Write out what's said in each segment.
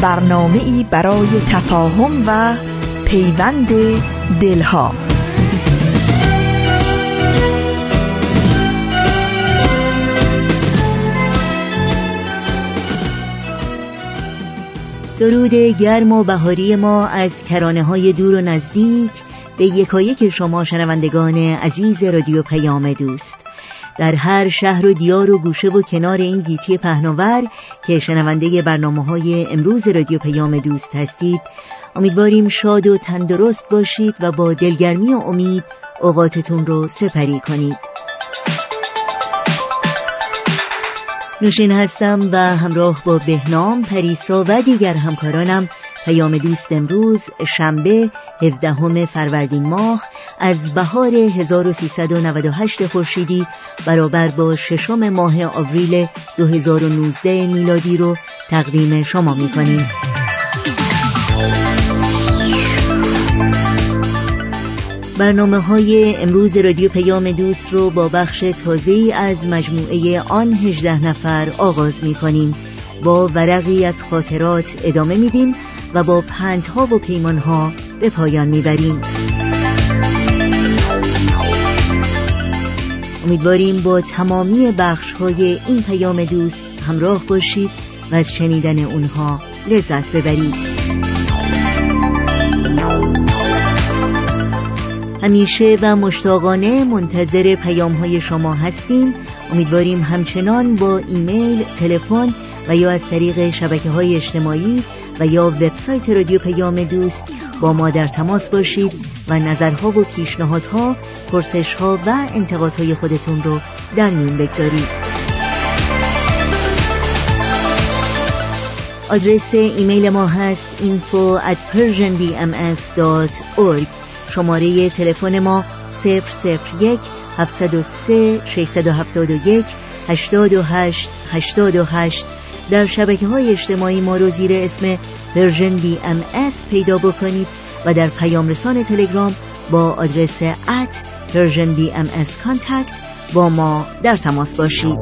برنامه ای برای تفاهم و پیوند دلها. درود گرم و بهاری ما از کرانه های دور و نزدیک به یکایک شما شنوندگان عزیز رادیو پیام دوست. در هر شهر و دیار و گوشه و کنار این گیتی پهناور که شنونده برنامه های امروز رادیو پیام دوست هستید. امیدواریم شاد و تندرست باشید و با دلگرمی و امید اوقاتتون رو سپری کنید. نوشین هستم و همراه با بهنام پریسا و دیگر همکارانم پیام دوست امروز شنبه 17 فروردین ماه از بهار 1398 خورشیدی برابر با ششم ماه آوریل 2019 میلادی رو تقدیم شما می‌کنیم. برنامه های امروز رادیو پیام دوست رو با بخش تازه از مجموعه آن 18 نفر آغاز می کنیم با ورقی از خاطرات ادامه میدیم. و با پندها و پیمانها به پایان می‌بریم. امیدواریم با تمامی بخش های این پیام دوست همراه باشید و از شنیدن اونها لذت ببرید. همیشه و مشتاقانه منتظر پیام های شما هستیم. امیدواریم همچنان با ایمیل، تلفن و یا از طریق شبکه های اجتماعی و یا وبسایت رادیو پیام دوست با ما در تماس باشید و نظرها و پیشنهادها، پرسشها و انتقادهای خودتون رو در میون بگذارید. آدرس ایمیل ما هست info at persianbms.org شماره تلفن ما 001 703 671 828 828 در شبکه های اجتماعی ما رو زیر اسم Persian BMS پیدا بکنید و در پیام رسان تلگرام با آدرس at Persian BMS contact با ما در تماس باشید.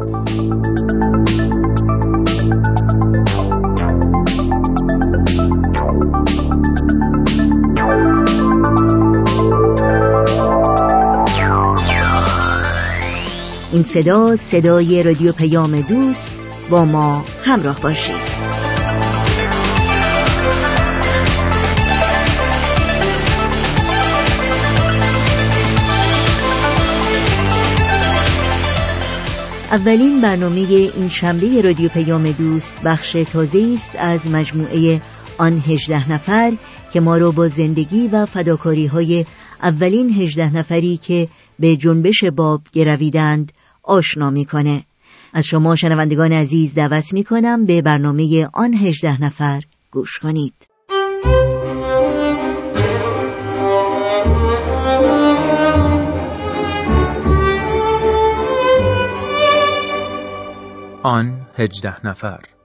این صدا صدای رادیو پیام دوست با ما همراه باشید. اولین برنامه این شنبه رادیو پیام دوست بخش تازه است از مجموعه آن هجده نفر که ما را با زندگی و فداکاری های اولین هجده نفری که به جنبش باب گرویدند آشنا می‌کنه. از شما شنوندگان عزیز دعوت می کنم به برنامه آن هجده نفر گوش کنید آن هجده نفر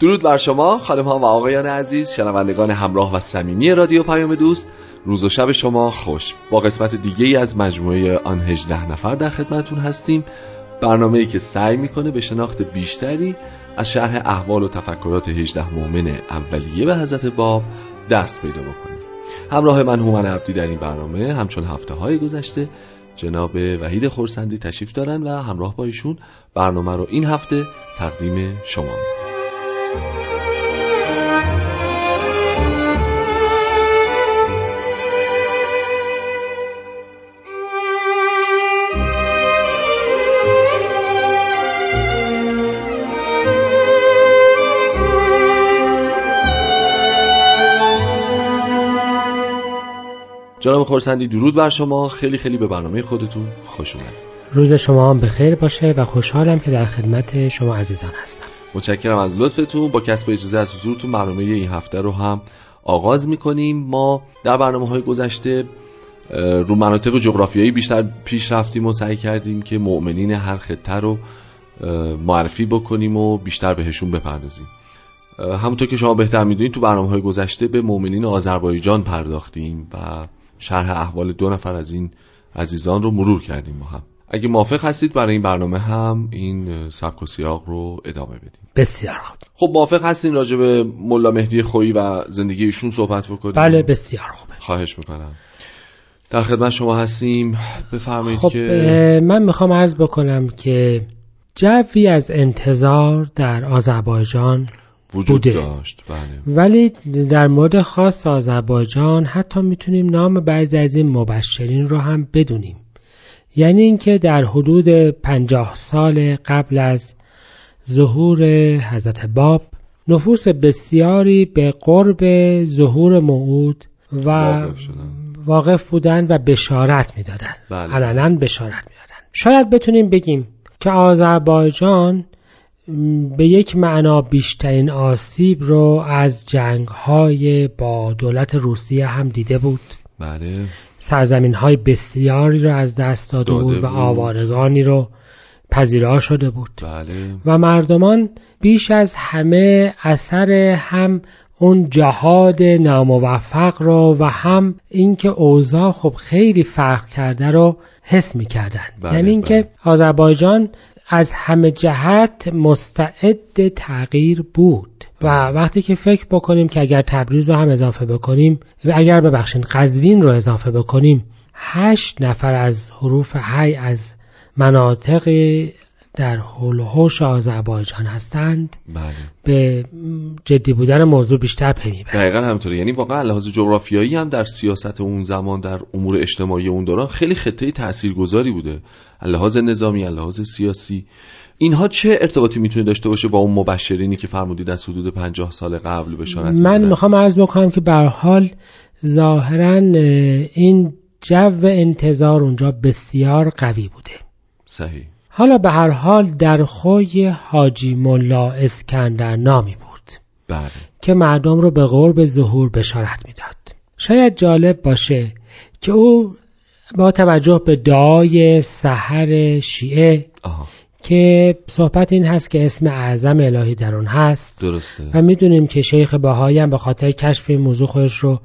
درود بر شما خانم ها و آقایان عزیز شنوندگان همراه و صمیمی رادیو پیام دوست. روز و شب شما خوش. با قسمت دیگه ای از مجموعه آن 18 نفر در خدمتون هستیم. برنامه ای که سعی می‌کنه به شناخت بیشتری از شرح احوال و تفکرات 18 مؤمن اولیه به حضرت باب دست پیدا بکنه. همراه من هومن عبدی در این برنامه همچون هفته های گذشته جناب وحید خورسندی تشریف دارن و همراه با ایشون برنامه رو این هفته تقدیم شما می‌کنم جناب خورسندی درود بر شما. خیلی خیلی به برنامه خودتون خوش اومدید. روز شما هم بخیر باشه و خوشحالم که در خدمت شما عزیزان هستم. متشکرم از لطفتون. با کسب اجازه از حضورتون برنامه این هفته رو هم آغاز می‌کنیم. ما در برنامه های گذشته رو مناطق جغرافیایی بیشتر پیش رفتیم و سعی کردیم که مؤمنین هر خطه رو معرفی بکنیم و بیشتر بهشون بپردازیم. همونطور که شما بهتر می‌دونید تو برنامه های گذشته به مؤمنین آذربایجان پرداختیم و شرح احوال دو نفر از این عزیزان رو مرور کردیم ما هم. اگه موافق هستید برای این برنامه هم این سبک و سیاق رو ادامه بدیم بسیار خوب. خب موافق هستین راجع به ملا مهدی خویی و زندگی ایشون صحبت بکنیم؟ بله بسیار خوبه. خواهش می‌کنم. در خدمت شما هستیم. بفرمایید خب که من می‌خوام عرض بکنم که جوی از انتظار در آذربایجان وجود بوده. داشت بله ولی در مورد خاص آذربایجان حتی می‌تونیم نام بعضی از این مبشرین رو هم بدونیم یعنی اینکه در حدود پنجاه سال قبل از ظهور حضرت باب نفوس بسیاری به قرب ظهور موعود و واقف شدن. واقف بودن و بشارت می‌دادن بله. علنا بشارت می‌دادن شاید بتونیم بگیم که آذربایجان به یک معنا بیشترین آسیب رو از جنگهای با دولت روسیه هم دیده بود. بله. سرزمین های بسیاری رو از دست داده, داده بود و. آوارگانی رو پذیرا شده بود. بله. و مردمان بیش از همه اثر هم اون جهاد ناموفق رو و هم اینکه اوضاع خب خیلی فرق کرده رو حس می‌کردن بله، یعنی اینکه بله. آذربایجان از همه جهت مستعد تغییر بود. و وقتی که فکر بکنیم که اگر تبریز رو هم اضافه بکنیم و اگر ببخشید قزوین رو اضافه بکنیم هشت نفر از حروف حی از مناطق در حول و حوش آذربایجان هستند. بله. به جدی بودن موضوع بیشتر پی می‌برد. دقیقا همینطوره. یعنی واقعا لحاظ جغرافیایی هم در سیاست اون زمان در امور اجتماعی اون دوران خیلی خطه تاثیرگذاری بوده. لحاظ نظامی لحاظ سیاسی. اینها چه ارتباطی می‌تونه داشته باشه با اون مبشرینی که فرمودید از حدود 50 سال قبل بشارت من؟ می‌خوام عرض بکنم که به حال ظاهرا اه، این جو انتظار اونجا بسیار قوی بوده. صحیح. حالا به هر حال در خوی حاجی ملا اسکندر نامی بود بله. که مردم رو به قرب ظهور بشارت می‌داد. شاید جالب باشه که او با توجه به دعای سحر شیعه آها. که صحبت این هست که اسم اعظم الهی در اون هست درسته. و می‌دونیم که شیخ بهایی هم به خاطر کشف این موضوع خودش رو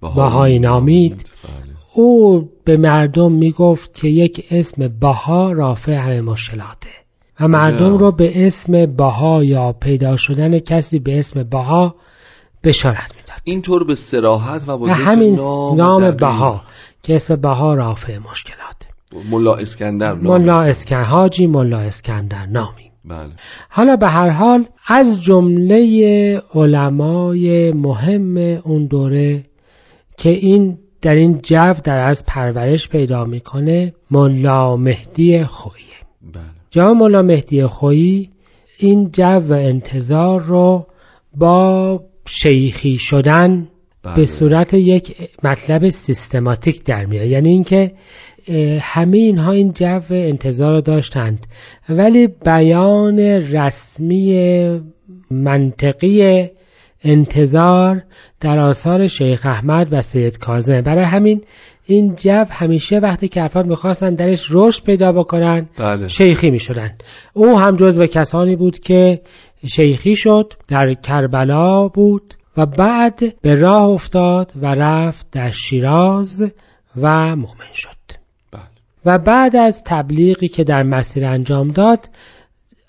بهایی نامید. بله. او به مردم می‌گفت که یک اسم بها رافع همه مشکلاته و مردم رو به اسم بها یا پیدا شدن کسی به اسم بها بشارت می‌داد. اینطور به سراحت و وضوح همین نام. بها که اسم بها رافع مشکلات ملا اسکندر نام. ملا اسکن حاجی ملا اسکندر نامی. بله. حالا به هر حال از جمله علمای مهم اون دوره که این در این جو در از پرورش پیدا می‌کنه ملا مهدی خویی. بله. جناب ملا مهدی خویی این جو و انتظار رو با شیخی شدن بله. به صورت یک مطلب سیستماتیک در میاره یعنی اینکه همه اینها این جو انتظار رو داشتند. ولی بیان رسمی منطقی انتظار در آثار شیخ احمد و سید کاظم. برای همین این جو همیشه وقتی که افراد می‌خواستن درش رشد پیدا بکنن بله. شیخی می شدن. او هم جزو کسانی بود که شیخی شد در کربلا بود و بعد به راه افتاد و رفت در شیراز و مؤمن شد. بله. و بعد از تبلیغی که در مسیر انجام داد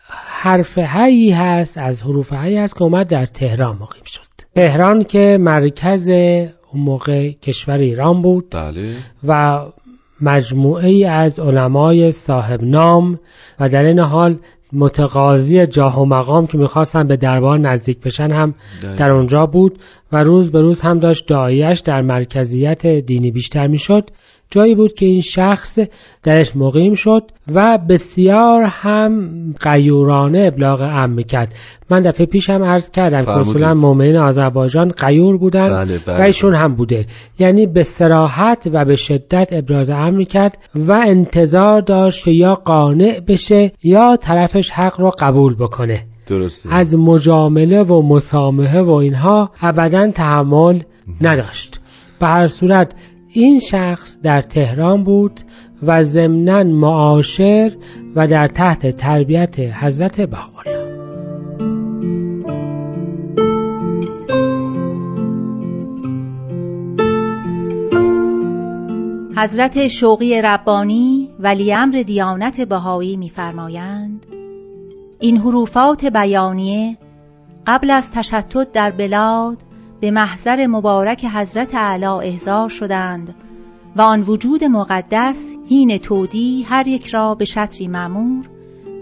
حرف هایی هست از حروف هایی هست که اومد در تهران مقیم شد. تهران که مرکز اون موقع کشور ایران بود بله. و مجموعه ای از علمای صاحب نام و در این حال متقاضی جاه و مقام که می‌خواستن به دربار نزدیک بشن هم. در اونجا بود و روز به روز هم داشت دعایش در مرکزیت دینی بیشتر می‌شد. جایی بود که این شخص درش مقیم شد و بسیار هم قیورانه ابلاغ امر می‌کرد. من دفعه پیش هم عرض کردم که اصولا مؤمنین آذربایجان قیور بودن. بله بله و ایشون هم بوده. یعنی به سراحت و به شدت ابراز امر می‌کرد و انتظار داشت که یا قانع بشه یا طرفش حق رو قبول بکنه. درسته. از مجامله و مسامحه و اینها ابدا تحمل نداشت. به هر صورت این شخص در تهران بود و ضمنا معاشر و در تحت تربیت حضرت بهاءالله. حضرت شوقی ربانی ولی امر دیانت بهایی می‌فرمایند این حروفات بیانیه قبل از تشتت در بلاد به محضر مبارک حضرت اعلی احضار شدند و آن وجود مقدس هین تودی هر یک را به شطری معمور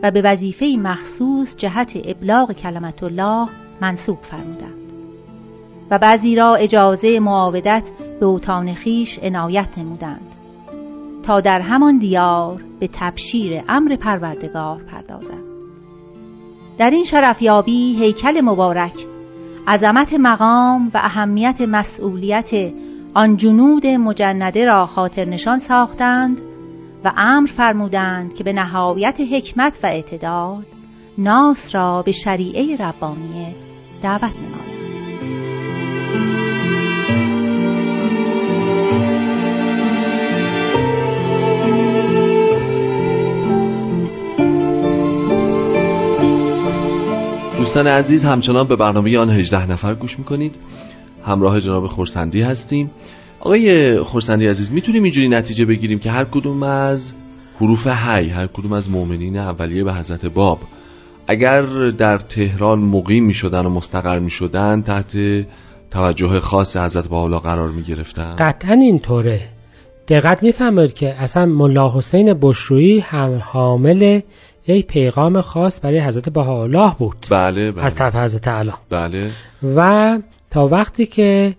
و به وظیفه مخصوص جهت ابلاغ کلمت الله منصوب فرمودند. و بعضی را اجازه معاودت به اوتان خیش عنایت نمودند تا در همان دیار به تبشیر امر پروردگار پردازند در این شرفیابی هیکل مبارک عظمت مقام و اهمیت مسئولیت آن جنود مجنده را خاطر نشان ساختند و امر فرمودند که به نهایت حکمت و اعتداد ناس را به شریعه ربانیه دعوت نمایند. دوستان عزیز همچنان به برنامه آن 18 نفر گوش می‌کنید. همراه جناب خورسندی هستیم. آقای خورسندی عزیز می‌تونیم اینجوری نتیجه بگیریم که هر کدوم از حروف حی هر کدوم از مؤمنین اولیه به حضرت باب اگر در تهران مقیم می‌شدن و مستقر می‌شدن تحت توجه خاص حضرت بالا قرار می‌گرفتن؟ قطعا اینطوره. دقت می‌فهمید که اصلا ملا حسین بشرویی هم حامل یک پیغام خاص برای حضرت بهاءالله بود. بله بله. از طرف حضرت اعلی. بله. و تا وقتی که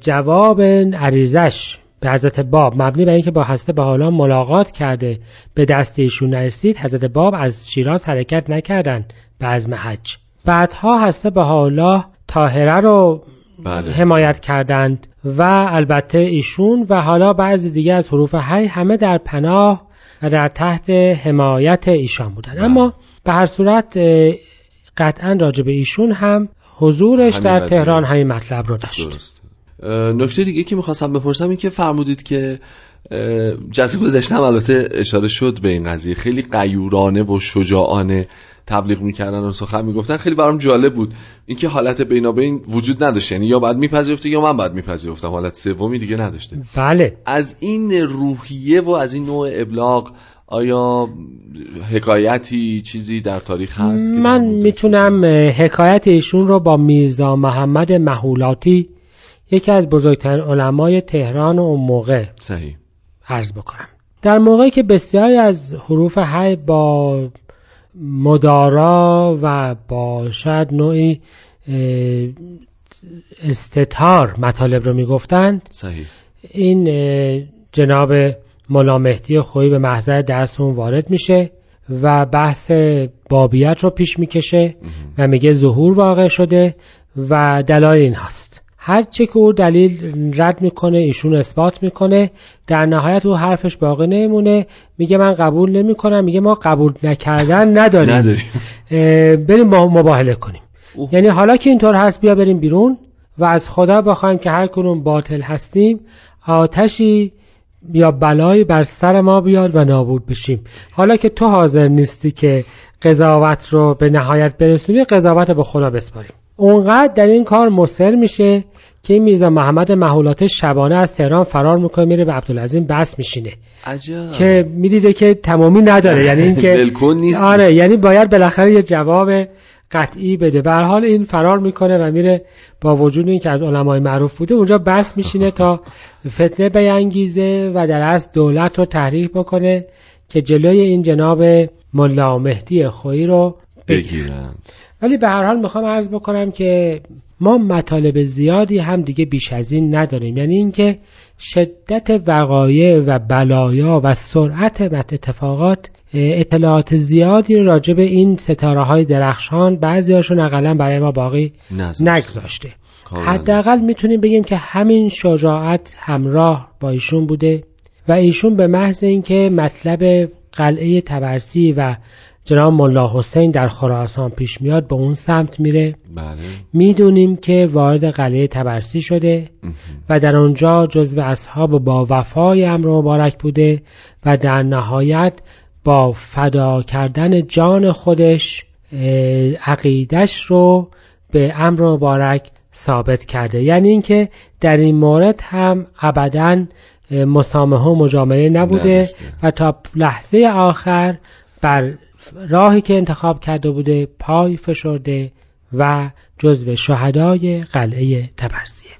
جواب عریزش به حضرت باب مبنی بر اینکه با حضرت بهاءالله ملاقات کرده به دست ایشون نرسید حضرت باب از شیراز حرکت نکردن به عزم حج. بعدها حضرت بهاءالله طاهره رو بله. حمایت کردند و البته ایشون و حالا بعضی دیگه از حروف حی همه در پناه و در تحت حمایت ایشان بودند. اما به هر صورت قطعا راجع به ایشون هم حضورش در. تهران همین مطلب رو داشت. درست نکته دیگه که می‌خواستم بپرسم این که فرمودید که جلسه گذشته هم البته اشاره شد به این قضیه. خیلی قیورانه و شجاعانه تبلیغ می‌کردن و سخن می‌گفتن خیلی برام جالب بود. اینکه حالت بینابین وجود نداشت. یعنی یا بعد میپذیرفته یا من بعد میپذیرفتم. حالت سومی دیگه نداشته. بله. از این روحیه و از این نوع ابلاغ آیا حکایتی چیزی در تاریخ هست من می‌تونم حکایت ایشون رو با میرزا محمد محولاتی یکی از بزرگترین علمای تهران و اون موقع صحیح. عرض بکنم. در موقعی که بسیاری از حروف حی با مدارا و با شاید نوعی استتار مطالب رو می‌گفتند. صحیح. این جناب ملا مهدی خویی به محضر درسمون وارد میشه و بحث بابیت رو پیش می‌کشه و میگه ظهور واقع شده و دلایل این هست هرچه که او دلیل رد می‌کنه ایشون اثبات می‌کنه در نهایت او حرفش باقی نمیمونه. میگه من قبول نمی‌کنم میگه ما قبول نکردن نداریم. نداریم. بریم با مباهله کنیم. اوه. یعنی حالا که اینطور هست بیا بریم بیرون و از خدا بخوایم که هر کنون باطل هستیم آتشی یا بلایی بر سر ما بیاد و نابود بشیم. حالا که تو حاضر نیستی که قضاوت رو به نهایت برسونی قضاوت رو به خدا بسپاریم. اونقدر در این کار مصر میشه که این میرزا محمد محولات شبانه از تهران فرار می‌کنه میره به عبدالعظیم بس میشینه. عجب. که می‌دیده که تمامی نداره. یعنی اینکه نیست. آره یعنی باید بالاخره یه جواب قطعی بده. به حال این فرار می‌کنه و میره با وجود اینکه از علمای معروف بوده اونجا بس میشینه تا فتنه بینگیزه و در اصل دولت رو تحریک بکنه که جلوی این جناب ملا مهدی خویی رو بگیرند ولی به هر حال می‌خوام عرض بکنم که ما مطالب زیادی هم دیگه بیش از این نداریم. یعنی اینکه شدت وقایع و بلایا و سرعت اتفاقات اطلاعات زیادی راجع به این ستاره های درخشان بعضی هاشون اقلا برای ما باقی نگذاشته. حداقل می‌تونیم بگیم که همین شجاعت همراه با ایشون بوده و ایشون به محض اینکه مطلب قلعه تبرسی و جناب ملا حسین در خراسان پیش میاد به اون سمت میره. بله. می‌دونیم که وارد قلعه تبرسی شده و در اونجا جزو اصحاب با وفای امر مبارک بوده و در نهایت با فدا کردن جان خودش عقیدش رو به امر مبارک ثابت کرده. یعنی اینکه در این مورد هم ابدا مسامحه و مجامله نبوده و تا لحظه آخر بر راهی که انتخاب کرده بوده پای فشرده و جزو شهدای قلعه تبرسیه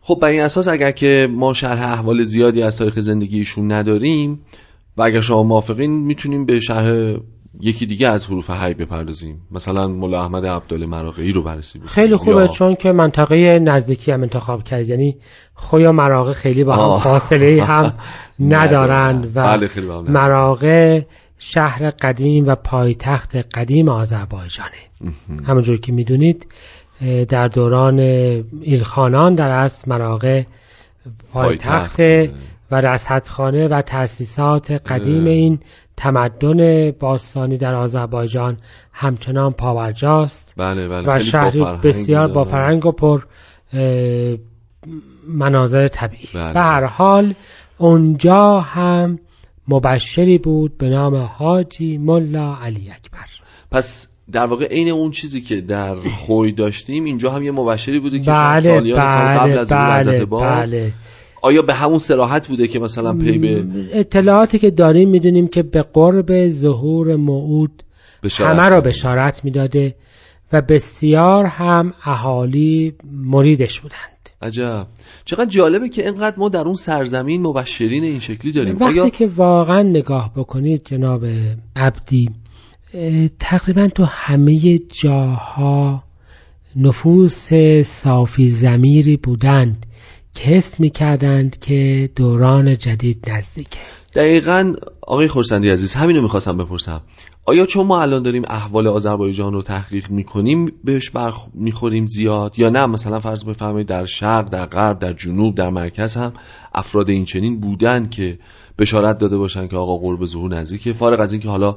خب بر این اساس اگر که ما شرح احوال زیادی از تاریخ زندگیشون نداریم و اگر شما موافقین می‌تونیم به شرح یکی دیگه از حروف هی بپردازیم. مثلا مولا احمد عبدال مراغی رو بررسی بکنیم. خیلی خوبه چون که منطقه نزدیکی هم انتخاب کرد. یعنی خویا مراغه خیلی با هم فاصله هم ندارند و بله، مراغه شهر قدیم و پایتخت قدیم آذربایجانه. همونجور که می‌دونید در دوران ایلخانان در اصل مراغه پایتخت و رصدخانه و تأسیسات قدیم این تمدن باستانی در آذربایجان همچنان پاورجاست بله بله. و شهری بسیار با فرهنگ و پر مناظر طبیعی. بله. به هر حال اونجا هم مبشری بود به نام حاجی ملا علی اکبر. پس در واقع عین اون چیزی که در خوی داشتیم اینجا هم یه مبشری بوده که بله سالیان سال قبل بله از بله با بله. آیا به همون سراحت بوده که مثلا پی به اطلاعاتی که داریم می‌دونیم که به قرب ظهور موعود بشارت همه را بشارت می‌داده و بسیار هم اهالی مریدش بودند. عجب. چقدر جالبه که اینقدر ما در اون سرزمین مبشرین این شکلی داریم. وقتی آیا که واقعا نگاه بکنید جناب عبدی تقریبا تو همه جاها نفوس صافی زمیری بودند. که حس می‌کردند که دوران جدید نزدیکه. دقیقا آقای خورسندی عزیز همینو می‌خواستم بپرسم. آیا چون ما الان داریم احوال آذربایجان رو تحقیق می‌کنیم بهش برخ می‌خوریم زیاد؟ یا نه؟ مثلا فرض بفرمایید در شرق در غرب در جنوب در مرکز هم افراد این چنین بودن که بشارت داده باشن که آقا قرب ظهور نزدیکه فارغ از اینکه حالا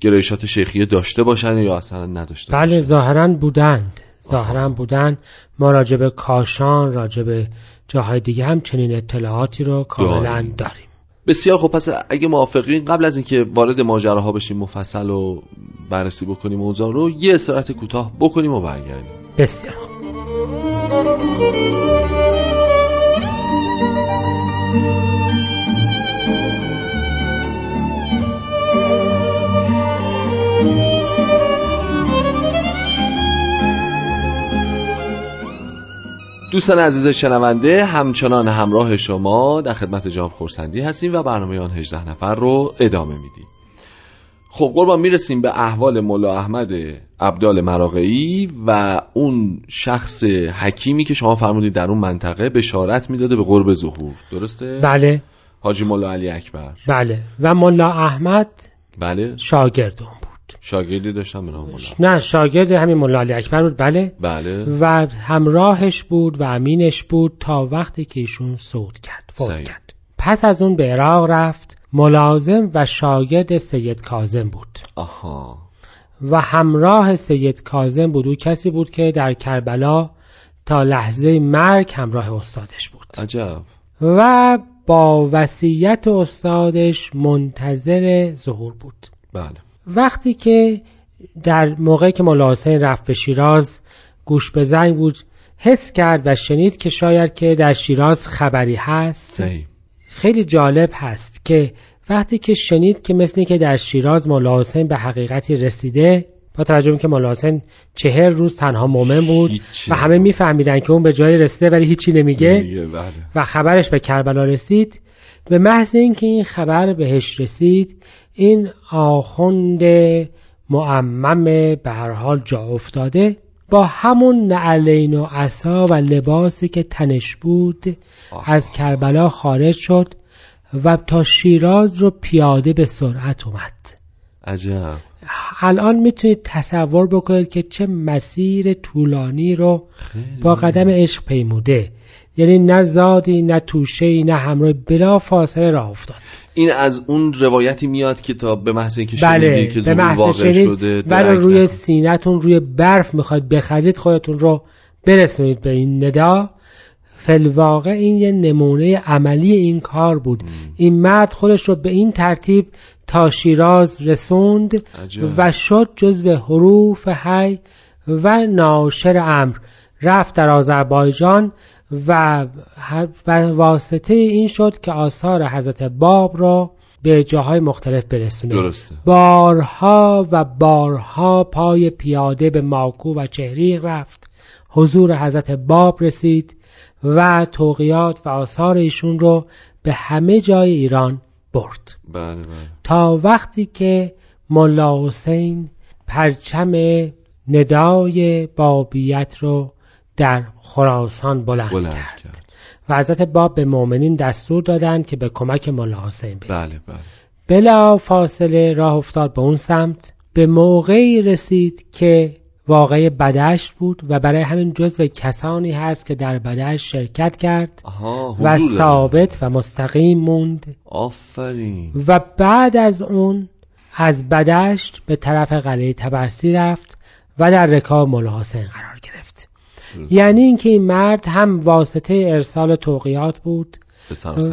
گرایشات شیخیه داشته باشن یا اصلا نداشته بله ظاهرا بودند. ظاهرا بودند. ما راجب کاشان راجب جاهای دیگه هم چنین اطلاعاتی رو کاملا داریم. بسیار خب پس اگه موافقین قبل از اینکه وارد ماجراها بشیم مفصل و بررسی بکنیم موضوع رو یه استراحت کوتاه بکنیم و برگردیم بسیار خوب. دوستان عزیز شنونده همچنان همراه شما در خدمت جناب خورسندی هستیم و برنامه آن 18 نفر رو ادامه میدیم. خب قربان می‌رسیم به احوال مولا احمد عبدال مراقعی و اون شخص حکیمی که شما فرمودید در اون منطقه بشارت می‌داده به قرب ظهور. درسته؟ بله. حاجی مولا علی اکبر. بله. و ملا احمد بله. شاگرد. اون شاگردی داشتم به نام مولا. نه شاگرد همین ملا علی اکبر بود بله. بله. و همراهش بود و امینش بود تا وقتی که ایشون صعود کرد فوت صحیح. کرد. پس از اون به عراق رفت ملازم و شاگرد سید کازم بود. آها. و همراه سید کازم بود او کسی بود که در کربلا تا لحظه مرگ همراه استادش بود. عجب. و با وصیت استادش منتظر ظهور بود. بله. وقتی که در موقعی که مولا حسین رفت به شیراز گوش به زنگ بود حس کرد و شنید که شاید که در شیراز خبری هست. صحیح خیلی جالب هست که وقتی که شنید که مثل که در شیراز مولا حسین به حقیقتی رسیده با توجه به اینکه مولا حسین چهر روز تنها مومن بود. و همه میفهمیدن که اون به جای رسیده ولی هیچی نمیگه. میگه، بله. و خبرش به کربلا رسید. به محض اینکه این خبر بهش رسید این آخوند معمم به هر حال جا افتاده. با همون نعلین و عصا و لباسی که تنش بود از کربلا خارج شد و تا شیراز رو پیاده به سرعت اومد. عجب. الان می‌تونید تصور بکنید که چه مسیر طولانی رو با قدم عشق پیموده. یعنی نه زادی نه توشه نه همراه بلا فاصله راه افتاد. این از اون روایتی میاد که تا به محض اینکه بله که به محض واقع شده ولی روی سینتون روی برف می‌خواد بخزید خودتون رو برسونید به این ندا. فلواقع این یه نمونه عملی این کار بود. این مرد خودش رو به این ترتیب تا شیراز رسوند و شد جزو حروف حی و ناشر امر. رفت در آذربایجان و واسطه این شد که آثار حضرت باب را به جاهای مختلف برسونه درسته. بارها و بارها پای پیاده به ماکو و چهری رفت حضور حضرت باب رسید و توقیات و آثار ایشون رو به همه جای ایران برد بله بله. تا وقتی که ملا حسین پرچم ندای بابیت رو در خراسان بلند, بلند کرد. کرد. و حضرت باب به مؤمنین دستور دادند که به کمک ملا حسین برید بله بله بلا فاصله راه افتاد به اون سمت به موقعی رسید که واقع بدشت بود و برای همین جزو کسانی هست که در بدشت شرکت کرد و. ثابت و مستقیم موند آفرین و بعد از اون از بدشت به طرف قلعه تبرسی رفت و در رکاب مولا حسین قرار. یعنی اینکه این مرد هم واسطه ارسال توقیات بود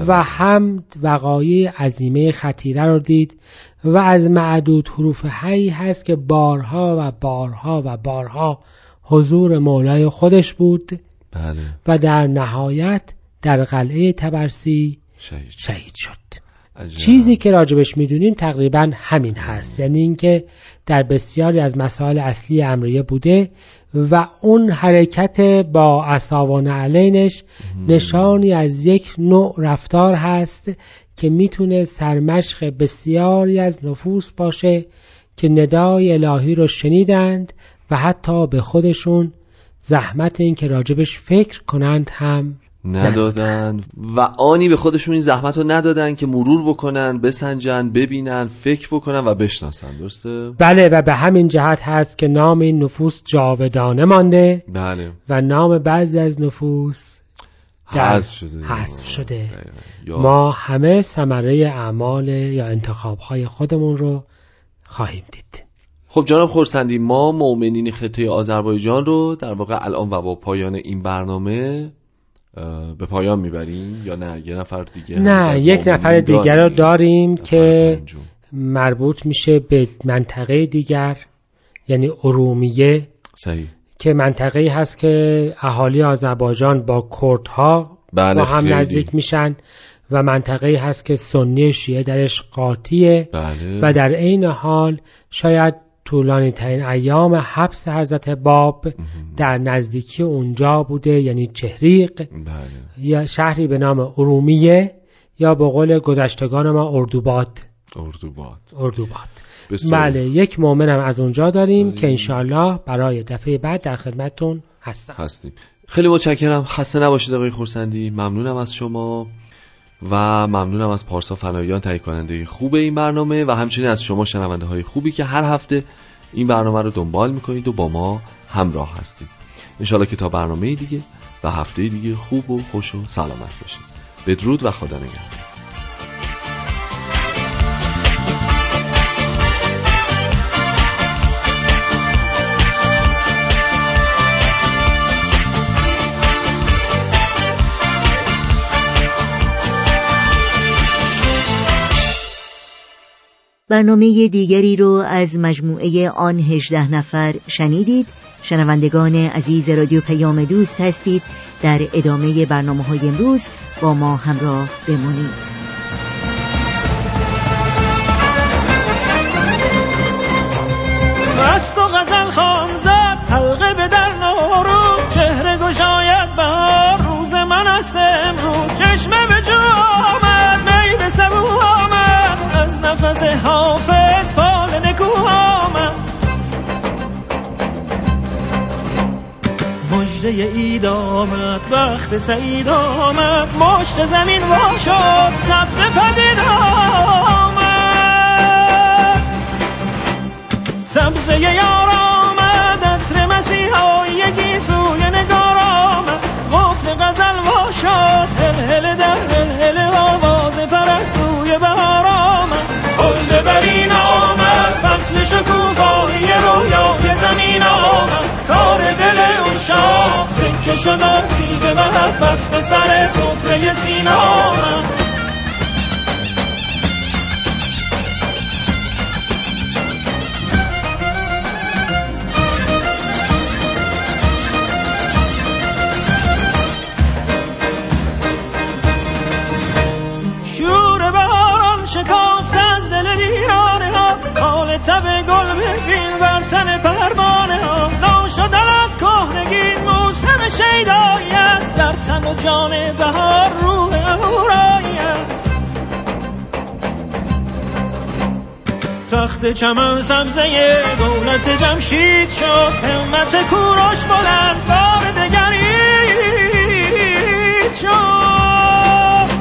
و هم وقایع عظیمه خطیره رو دید و از معدود حروف حی هست که بارها و بارها و بارها حضور مولای خودش بود بله. و در نهایت در قلعه تبرسی شهید شهید شد. عجب. چیزی که راجبش می‌دونیم تقریبا همین هست. یعنی اینکه در بسیاری از مسائل اصلی امریه بوده و اون حرکت با عصا و نعلینش نشانی از یک نوع رفتار هست که می‌تونه سرمشق بسیاری از نفوس باشه که ندای الهی رو شنیدند و حتی به خودشون زحمت این که راجبش فکر کنند هم ندادن و آنی به خودشون این زحمت رو ندادن که مرور بکنن بسنجن ببینن فکر بکنن و بشناسن درسته؟ بله و به همین جهت هست که نام این نفوس جاودانه مانده بله و نام بعضی از نفوس حذف شده حذف شده. دقیقاً. ما همه ثمره اعمال یا انتخابهای خودمون رو خواهیم دید خب جناب خورسندی ما مؤمنین خطه آذربایجان رو در واقع الان و با پایان این برنامه به پایان می‌بریم یا نه؟ یه نفر دیگه نه یک نفر دیگر رو داریم که. مربوط میشه به منطقه دیگر یعنی ارومیه. صحیح. که منطقه هست که اهالی آذربایجان با کردها بله با هم خیلی. نزدیک میشن و منطقه هست که سنی شیعه درش قاطیه. بله. و در عین حال شاید طولانی ترین ایام حبس حضرت باب در نزدیکی اونجا بوده یعنی چهریق. بله. یا شهری به نام ارومیه یا به قول گذشتگان ما اردوباد. اردوباد. اردوباد. بله یک مؤمن هم از اونجا داریم داریم. که انشاءالله برای دفعه بعد در خدمتتون هستم. هستیم. خیلی متشکرم. خسته نباشید آقای خورسندی. ممنونم از شما. و ممنونم از پارسا فنایان تهیه کننده خوب این برنامه و همچنین از شما شنونده های خوبی که هر هفته این برنامه رو دنبال می‌کنید و با ما همراه هستید. انشالله که تا برنامه دیگه و هفته دیگه خوب و خوش و سلامت باشید. بدرود و خدا نگهدار. برنامه دیگری رو از مجموعه آن هجده نفر شنیدید. شنوندگان عزیز رادیو پیام دوست هستید. در ادامه برنامه های امروز با ما همراه بمانید اید آمد وقت سعید آمد مشت زمین وا شد سبز پدید آمد. سبزه یار آمد عطر مسیحایی سوی نگار آمد. غفل غزل وا شد هل هل در هل هل آواز پرستوی بهار آمد. هل برین آمد فصل شکوفایی رویای زمین آمد کار دل اشاق سکه شد آسیب محبت به سر سفره سینه آمد شیدایی است در تن و جان بهار روح اورایی است. تخت چمن سبزه دولت جمشید شد همت کوروش بلند بار دگرید شد.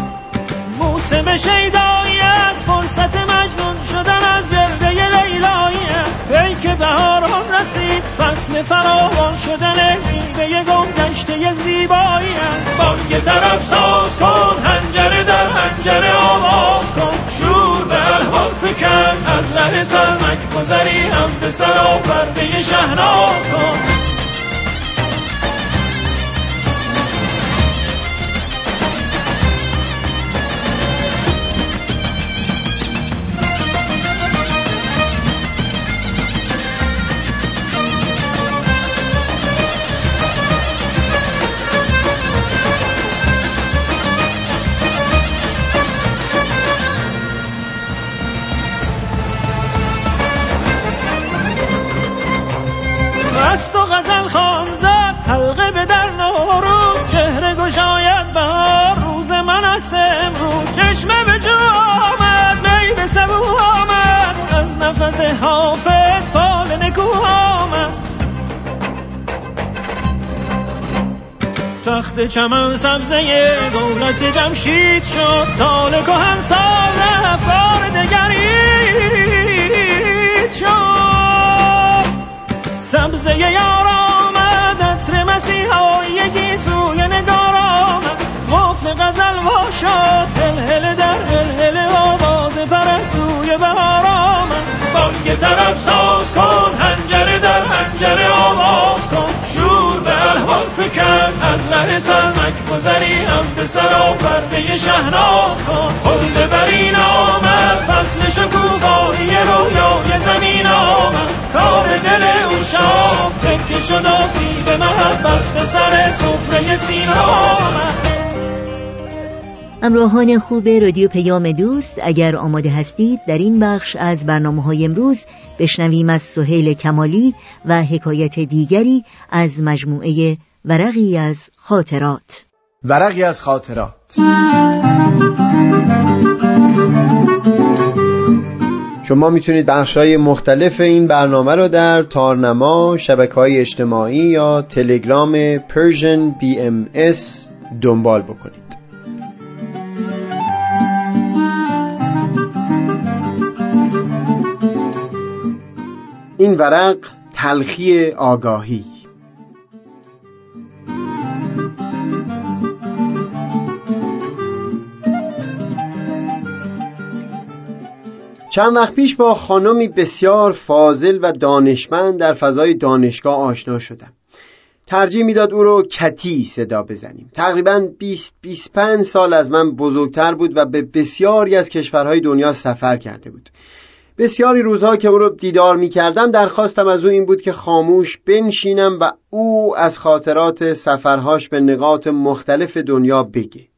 موسم شیدایی است فرصت مجنون شدن از گرده لیلایی است. ای که بهاران رسید فصل فراوان شدن میوه گم گشته زیبایی است. بانگ طرف ساز کن هنجره در هنجره آواز کن. شور به الهام فکن از ره سرمک گذری هم به سرا پرده شهناز کن. از حافظ فال نکو آمد. تخت چمن سبزه دولت جمشید شد سال کهن سال رفت بار دگرید شد. سبزه یار آمد عطر مسیحایی سوی نگار آمد. غفل غزل وا شد هل هل در هل هل آواز پرستوی بهار. بانگ طرف ساز کن هنجره در هنجره آواز کن. شور به الهام فکن از ره سرمک گذری هم به سرا پرده شهناز کن. هل برین آمد فصل شکوفایی رویای زمین آمد. کار دل اشاق سکه شد آسیب محبت به سر سفره سینه آمد. همراهان خوب رادیو پیام دوست اگر آماده هستید در این بخش از برنامه های امروز بشنویم از سهیل کمالی و حکایت دیگری از مجموعه ورقی از خاطرات. ورقی از خاطرات. شما می‌تونید بخش های مختلف این برنامه رو در تارنما، شبکه های اجتماعی یا تلگرام Persian BMS دنبال بکنید. این ورق تلخی آگاهی. چند وقت پیش با خانمی بسیار فاضل و دانشمند در فضای دانشگاه آشنا شدم. ترجیح می‌داد او رو کتی صدا بزنیم. تقریبا 20 25 سال از من بزرگتر بود و به بسیاری از کشورهای دنیا سفر کرده بود. بسیاری روزها که او رو دیدار می کردم درخواستم از او این بود که خاموش بنشینم و او از خاطرات سفرهاش به نقاط مختلف دنیا بگه.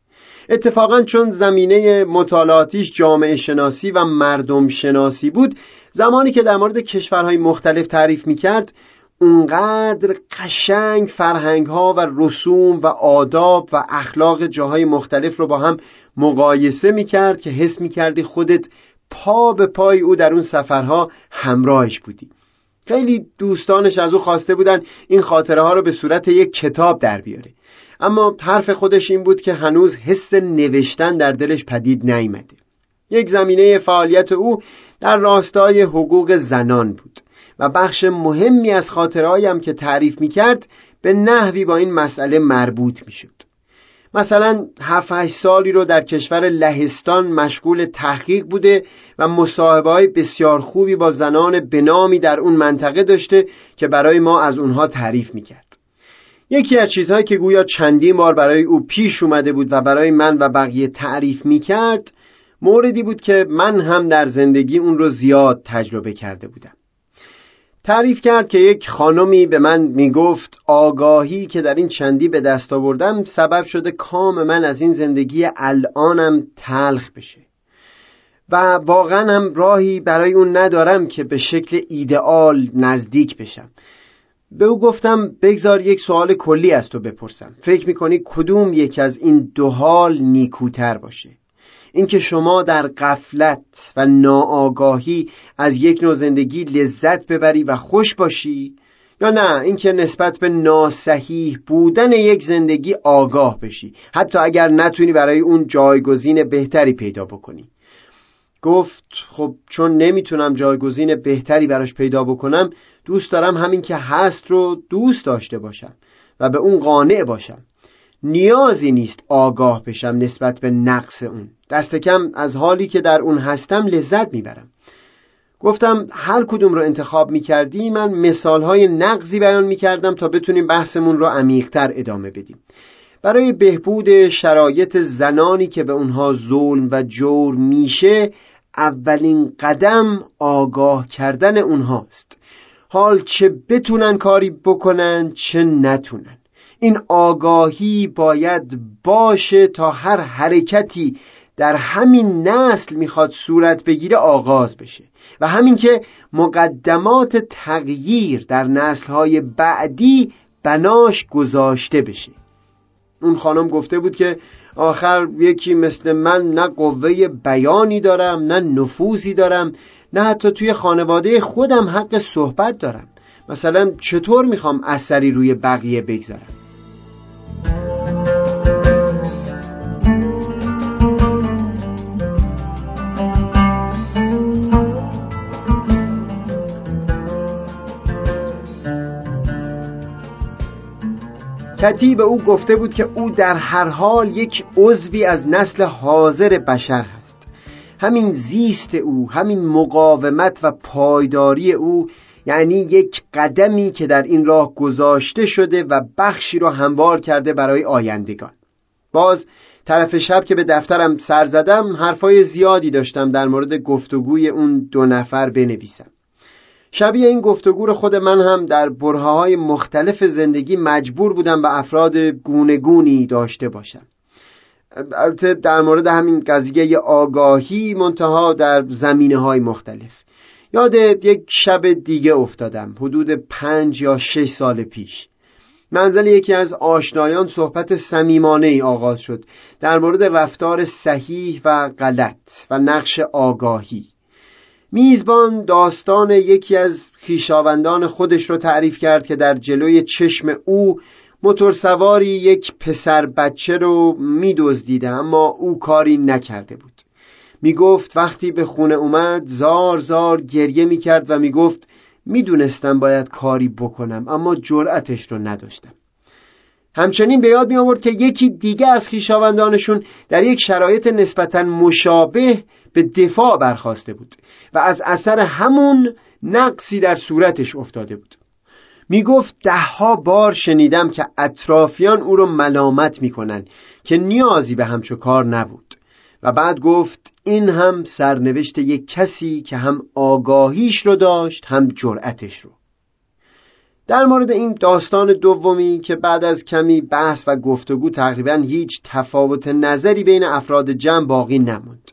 اتفاقا چون زمینه مطالعاتیش جامعه شناسی و مردم شناسی بود زمانی که در مورد کشورهای مختلف تعریف می کرد اونقدر قشنگ فرهنگ ها و رسوم و آداب و اخلاق جاهای مختلف رو با هم مقایسه می کرد که حس می کردی خودت پا به پای او در اون سفرها همراهش بودی خیلی دوستانش از او خواسته بودن این خاطره ها رو به صورت یک کتاب در بیاره. اما حرف خودش این بود که هنوز حس نوشتن در دلش پدید نیامده. یک زمینه فعالیت او در راستای حقوق زنان بود و بخش مهمی از خاطرهایم که تعریف می کرد به نحوی با این مسئله مربوط می شد. مثلا هفت سالی رو در کشور لهستان مشغول تحقیق بوده و مصاحبه های بسیار خوبی با زنان بنامی در اون منطقه داشته که برای ما از اونها تعریف می کرد. یکی از چیزهایی که گویا چندین بار برای او پیش اومده بود و برای من و بقیه تعریف می کرد موردی بود که من هم در زندگی اون رو زیاد تجربه کرده بودم تعریف کرد که یک خانمی به من می‌گفت آگاهی که در این چندی به دست آوردم سبب شده کام من از این زندگی الانم تلخ بشه. و واقعا هم راهی برای اون ندارم که به شکل ایدئال نزدیک بشم. به او گفتم بگذار یک سوال کلی از تو بپرسم. فکر می‌کنی کدوم یک از این دو حال نیکوتر باشه؟ اینکه شما در قفلت و ناآگاهی از یک نوع زندگی لذت ببری و خوش باشی یا نه اینکه نسبت به ناسحیح بودن یک زندگی آگاه بشی. حتی اگر نتونی برای اون جایگزین بهتری پیدا بکنی. گفت خب چون نمی‌تونم جایگزین بهتری براش پیدا بکنم دوست دارم همین که هست رو دوست داشته باشم و به اون قانع باشم. نیازی نیست آگاه بشم نسبت به نقص اون. دست کم از حالی که در اون هستم لذت می‌برم. گفتم هر کدوم رو انتخاب می‌کردی من مثالهای نقضی بیان می‌کردم تا بتونیم بحثمون رو عمیقتر ادامه بدیم. برای بهبود شرایط زنانی که به اونها ظلم و جور میشه اولین قدم آگاه کردن اونهاست. حال چه بتونن کاری بکنن چه نتونن. این آگاهی باید باشه تا هر حرکتی در همین نسل می‌خواد صورت بگیره آغاز بشه. و همین که مقدمات تغییر در نسلهای بعدی بناش گذاشته بشه. اون خانم گفته بود که آخر یکی مثل من نه قوه بیانی دارم نه نفوذی دارم نه حتی توی خانواده خودم حق صحبت دارم. مثلا چطور می‌خوام اثری روی بقیه بگذارم؟ کتی به او گفته بود که او در هر حال یک عضوی از نسل حاضر بشر هست. همین زیست او همین مقاومت و پایداری او یعنی یک قدمی که در این راه گذاشته شده و بخشی را هموار کرده برای آیندگان. باز طرف شب که به دفترم سر زدم حرفای زیادی داشتم در مورد گفتگوی اون دو نفر بنویسم. شبیه این گفتگو خود من هم در برهه های مختلف زندگی مجبور بودم به افراد گونگونی داشته باشم. البته در مورد همین قضیه آگاهی منتها در زمینه های مختلف. یاد یک شب دیگه افتادم حدود پنج یا شش سال پیش. منزل یکی از آشنایان صحبت سمیمانه ای آغاز شد در مورد رفتار صحیح و غلط و نقش آگاهی. میزبان داستان یکی از خیشاوندان خودش رو تعریف کرد که در جلوی چشم او موتورسواری یک پسر بچه رو میدزدیده اما او کاری نکرده بود. می‌گفت وقتی به خونه اومد زار زار گریه می‌کرد و می‌گفت می‌دونستم باید کاری بکنم اما جرأتش رو نداشتم. همچنین به یاد می آورد که یکی دیگه از خیشاوندانشون در یک شرایط نسبتا مشابه به دفاع برخواسته بود و از اثر همون نقصی در صورتش افتاده بود. می گفت دهها بار شنیدم که اطرافیان او رو ملامت می‌کنن که نیازی به همچو کار نبود. و بعد گفت این هم سرنوشت یک کسی که هم آگاهیش رو داشت هم جرأتش رو. در مورد این داستان دومی که بعد از کمی بحث و گفتگو تقریبا هیچ تفاوت نظری بین افراد جمع باقی نموند.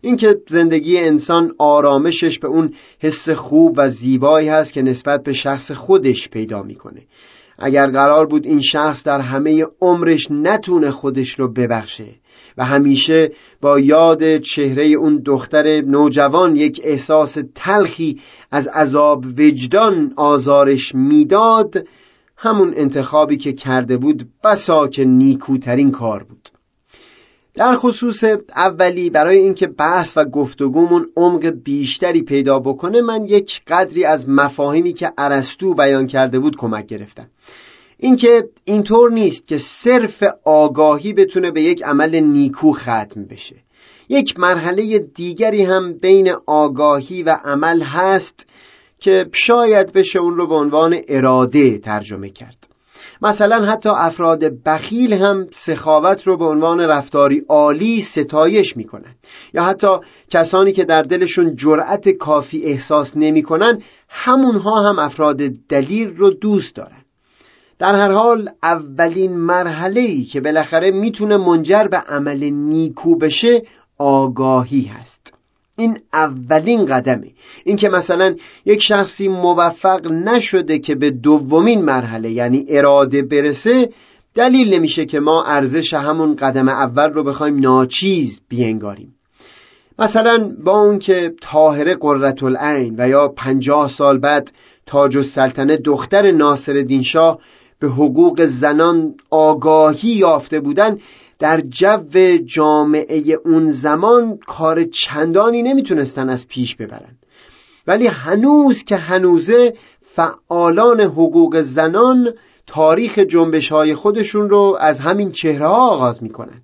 اینکه زندگی انسان آرامشش به اون حس خوب و زیبایی هست که نسبت به شخص خودش پیدا می‌کنه. اگر قرار بود این شخص در همه عمرش نتونه خودش رو ببخشه و همیشه با یاد چهره اون دختر نوجوان یک احساس تلخی از عذاب وجدان آزارش می‌داد همون انتخابی که کرده بود بسا که نیکوترین کار بود. در خصوص اولی برای اینکه بحث و گفتگومون عمق بیشتری پیدا بکنه من یک قدری از مفاهیمی که ارسطو بیان کرده بود کمک گرفتم. اینکه اینطور نیست که صرف آگاهی بتونه به یک عمل نیکو ختم بشه. یک مرحله دیگری هم بین آگاهی و عمل هست که شاید بشه اون رو به عنوان اراده ترجمه کرد. مثلا حتی افراد بخیل هم سخاوت رو به عنوان رفتاری عالی ستایش می‌کنن. یا حتی کسانی که در دلشون جرأت کافی احساس نمی‌کنن همونها هم افراد دلیل رو دوست دارن. در هر حال اولین مرحله ای که بالاخره می‌تونه منجر به عمل نیکو بشه آگاهی هست. این اولین قدمه. اینکه مثلا یک شخصی موفق نشده که به دومین مرحله یعنی اراده برسه دلیل نمیشه که ما ارزش همون قدم اول رو بخوایم ناچیز بینگاریم مثلا با اون که طاهره قررت العین و یا پنجاه سال بعد تاج السلطنه دختر ناصر شاه به حقوق زنان آگاهی یافته بودن در جو جامعه اون زمان کار چندانی نمی‌تونستن از پیش ببرن. ولی هنوز که هنوزه فعالان حقوق زنان تاریخ جنبش های خودشون رو از همین چهره ها آغاز می‌کنن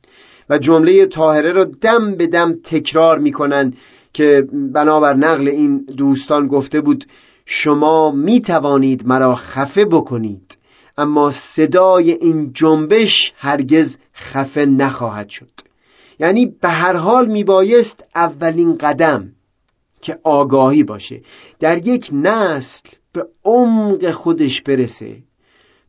و جمله طاهره رو دم به دم تکرار می‌کنن که بنابر نقل این دوستان گفته بود شما می توانید مرا خفه بکنید. اما صدای این جنبش هرگز خفه نخواهد شد. یعنی به هر حال میبایست اولین قدم که آگاهی باشه. در یک نسل به عمق خودش برسه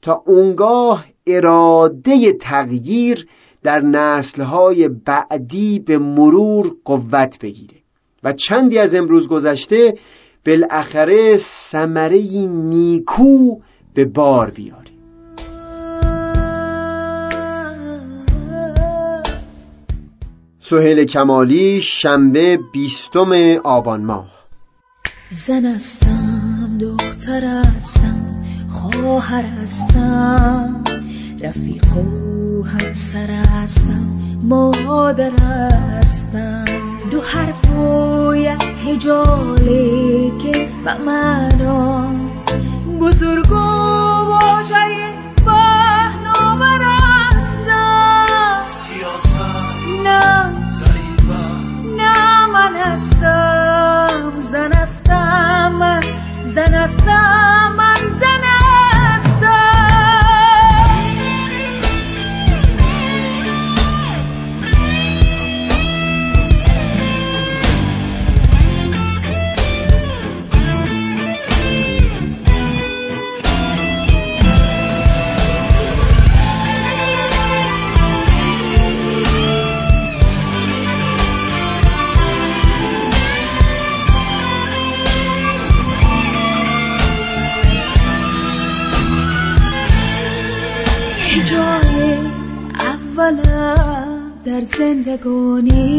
تا اونگاه اراده تغییر در نسلهای بعدی به مرور قوت بگیره. و چندی از امروز گذشته بالاخره ثمره نیکو به بار بیاره. سهیل کمالی شنبه بیستم آبان ماه. زن هستم دختر هستم خواهر هستم رفیق و همسر هستم مادر هستم. دو حرف و یک هجاله که به معنا بزرگ و باشه هستم زن هستم زن زندگانی.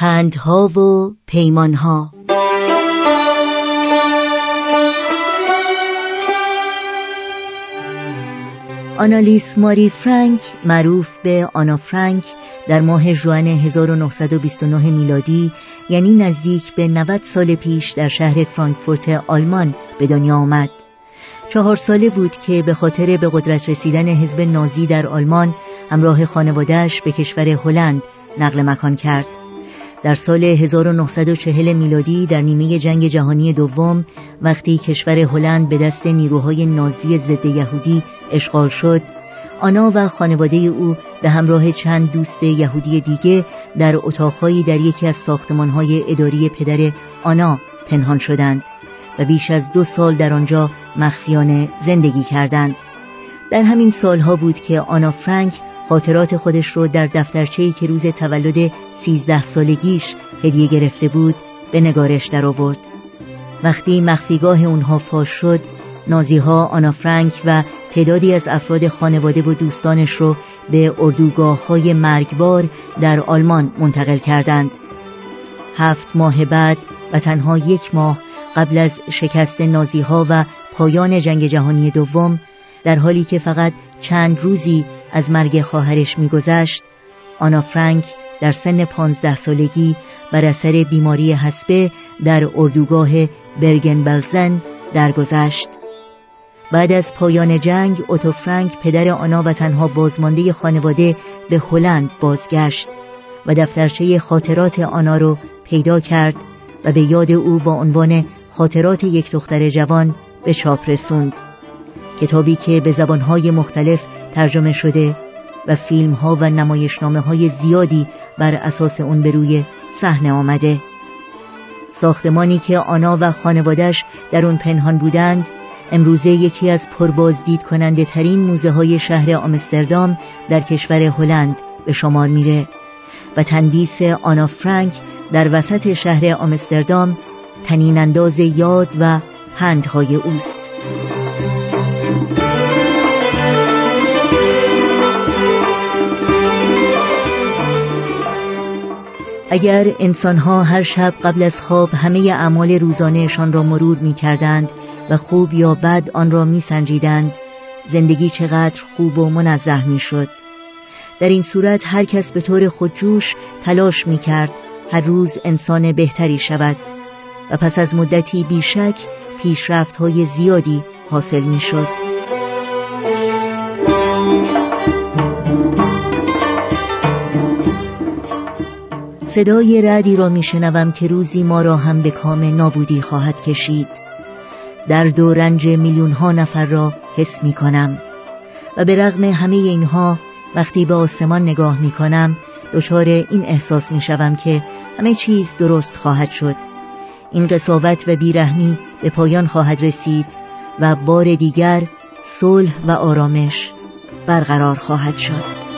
پندها و پیمانها آنالیس ماری فرانک معروف به آنا فرانک در ماه جوان 1929 میلادی یعنی نزدیک به 90 سال پیش در شهر فرانکفورت آلمان به دنیا آمد. چهار ساله بود که به خاطر به قدرت رسیدن حزب نازی در آلمان همراه خانوادهش به کشور هلند نقل مکان کرد. در سال 1940 میلادی در نیمه جنگ جهانی دوم وقتی کشور هلند به دست نیروهای نازی ضد یهودی اشغال شد آنا و خانواده او به همراه چند دوست یهودی دیگه در اتاقهایی در یکی از ساختمانهای اداری پدر آنا پنهان شدند و بیش از دو سال در آنجا مخفیانه زندگی کردند. در همین سالها بود که آنا فرانک خاطرات خودش رو در دفترچه‌ای که روز تولد سیزده سالگیش هدیه گرفته بود به نگارش در آورد. وقتی مخفیگاه اونها فاش شد نازیها آنا فرانک و تعدادی از افراد خانواده و دوستانش رو به اردوگاه های مرگبار در آلمان منتقل کردند. هفت ماه بعد و تنها یک ماه قبل از شکست نازیها و پایان جنگ جهانی دوم در حالی که فقط چند روزی از مرگ خواهرش میگذشت آنا فرانک در سن پانزده سالگی بر اثر بیماری حسبه در اردوگاه برگن بلزن درگذشت. بعد از پایان جنگ اوتو فرانک پدر آنا و تنها بازمانده خانواده به هلند بازگشت و دفترچه خاطرات آنا رو پیدا کرد و به یاد او با عنوان خاطرات یک دختر جوان به چاپ رسوند. کتابی که به زبانهای مختلف ترجمه شده و فیلم ها و نمایشنامه های زیادی بر اساس اون به روی صحنه آمده. ساختمانی که آنا و خانوادش در اون پنهان بودند امروزه یکی از پربازدید کننده ترین موزه های شهر آمستردام در کشور هلند به شمار میره و تندیس آنا فرانک در وسط شهر آمستردام تنین انداز یاد و پندهای اوست. اگر انسانها هر شب قبل از خواب همه اعمال روزانهشان را مرور می کردند و خوب یا بد آن را می سنجیدند زندگی چقدر خوب و منزه می شد در این صورت هر کس به طور خودجوش تلاش می کرد هر روز انسان بهتری شود و پس از مدتی بیشک پیشرفت های زیادی حاصل می شد. صدای رعدی را میشنوم که روزی ما را هم به کام نابودی خواهد کشید. درد و رنج میلیون ها نفر را حس می کنم و به رغم همه اینها وقتی به آسمان نگاه می کنم دچار این احساس می شوم که همه چیز درست خواهد شد. این قصاوت و بیرحمی به پایان خواهد رسید و بار دیگر صلح و آرامش برقرار خواهد شد.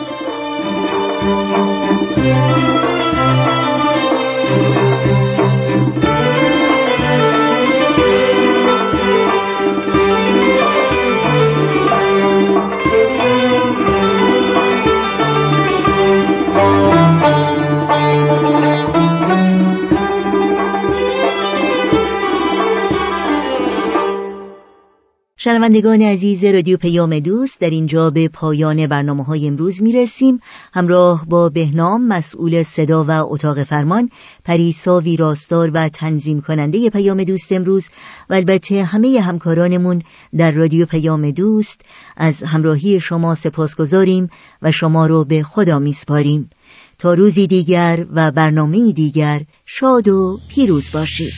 شنوندگان عزیز رادیو پیام دوست در اینجا به پایان برنامه های امروز می رسیم همراه با بهنام مسئول صدا و اتاق فرمان پریسا ویراستار و تنظیم کننده پیام دوست امروز. و البته همه همکارانمون در رادیو پیام دوست. از همراهی شما سپاس گذاریم و شما رو به خدا میسپاریم. تا روزی دیگر و برنامه دیگر شاد و پیروز باشید.